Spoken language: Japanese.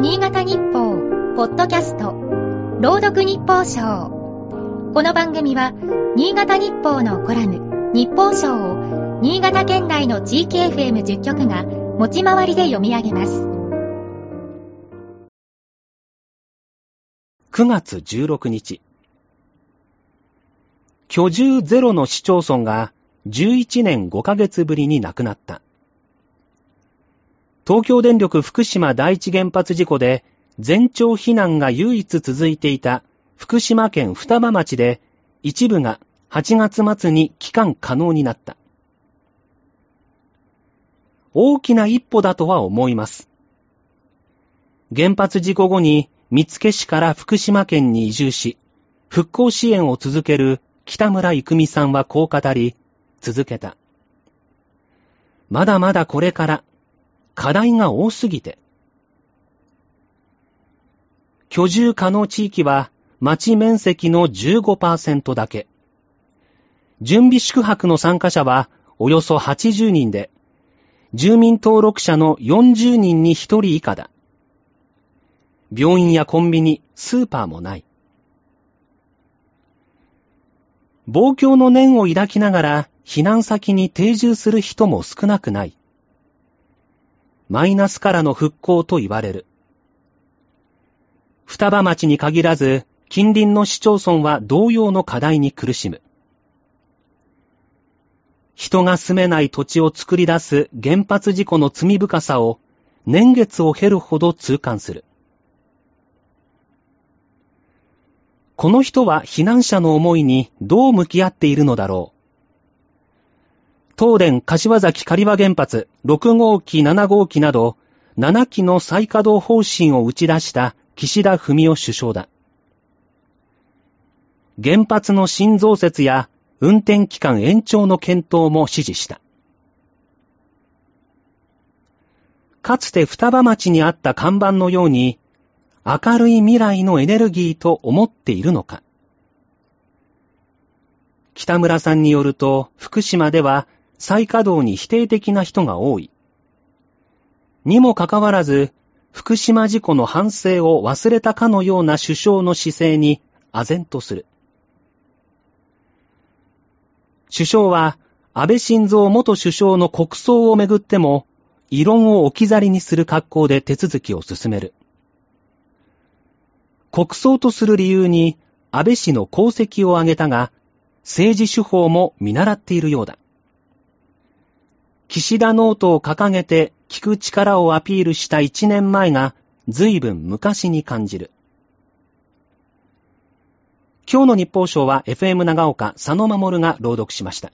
新潟日報、ポッドキャスト、朗読日報賞。この番組は、新潟日報のコラム、日報賞を、新潟県内の地域 FM10 局が、持ち回りで読み上げます。9月16日。居住ゼロの市町村が11年5ヶ月ぶりに亡くなった。東京電力福島第一原発事故で全町避難が唯一続いていた福島県双葉町で一部が8月末に帰還可能になった。大きな一歩だとは思います。原発事故後に見附市から福島県に移住し、復興支援を続ける北村郁美さんはこう語り、続けた。まだまだこれから課題が多すぎて。居住可能地域は町面積の15%だけ。準備宿泊の参加者はおよそ80人で、住民登録者の40人に1人以下だ。病院やコンビニ、スーパーもない。望郷の念を抱きながら避難先に定住する人も少なくない。マイナスからの復興と言われる。双葉町に限らず、近隣の市町村は同様の課題に苦しむ。人が住めない土地を作り出す原発事故の罪深さを年月を経るほど痛感する。この人は避難者の思いにどう向き合っているのだろう。東電柏崎刈羽原発6号機7号機など7機の再稼働方針を打ち出した岸田文雄首相だ。原発の新増設や運転期間延長の検討も指示した。かつて双葉町にあった看板のように明るい未来のエネルギーと思っているのか北村さんによると、福島では再稼働に否定的な人が多い。にもかかわらず、福島事故の反省を忘れたかのような首相の姿勢に唖然とする。首相は、安倍晋三元首相の国葬をめぐっても、異論を置き去りにする格好で手続きを進める。国葬とする理由に安倍氏の功績を挙げたが、政治手法も見習っているようだ。岸田ノートを掲げて聞く力をアピールした一年前が随分昔に感じる。今日の日報賞は FM 長岡佐野守が朗読しました。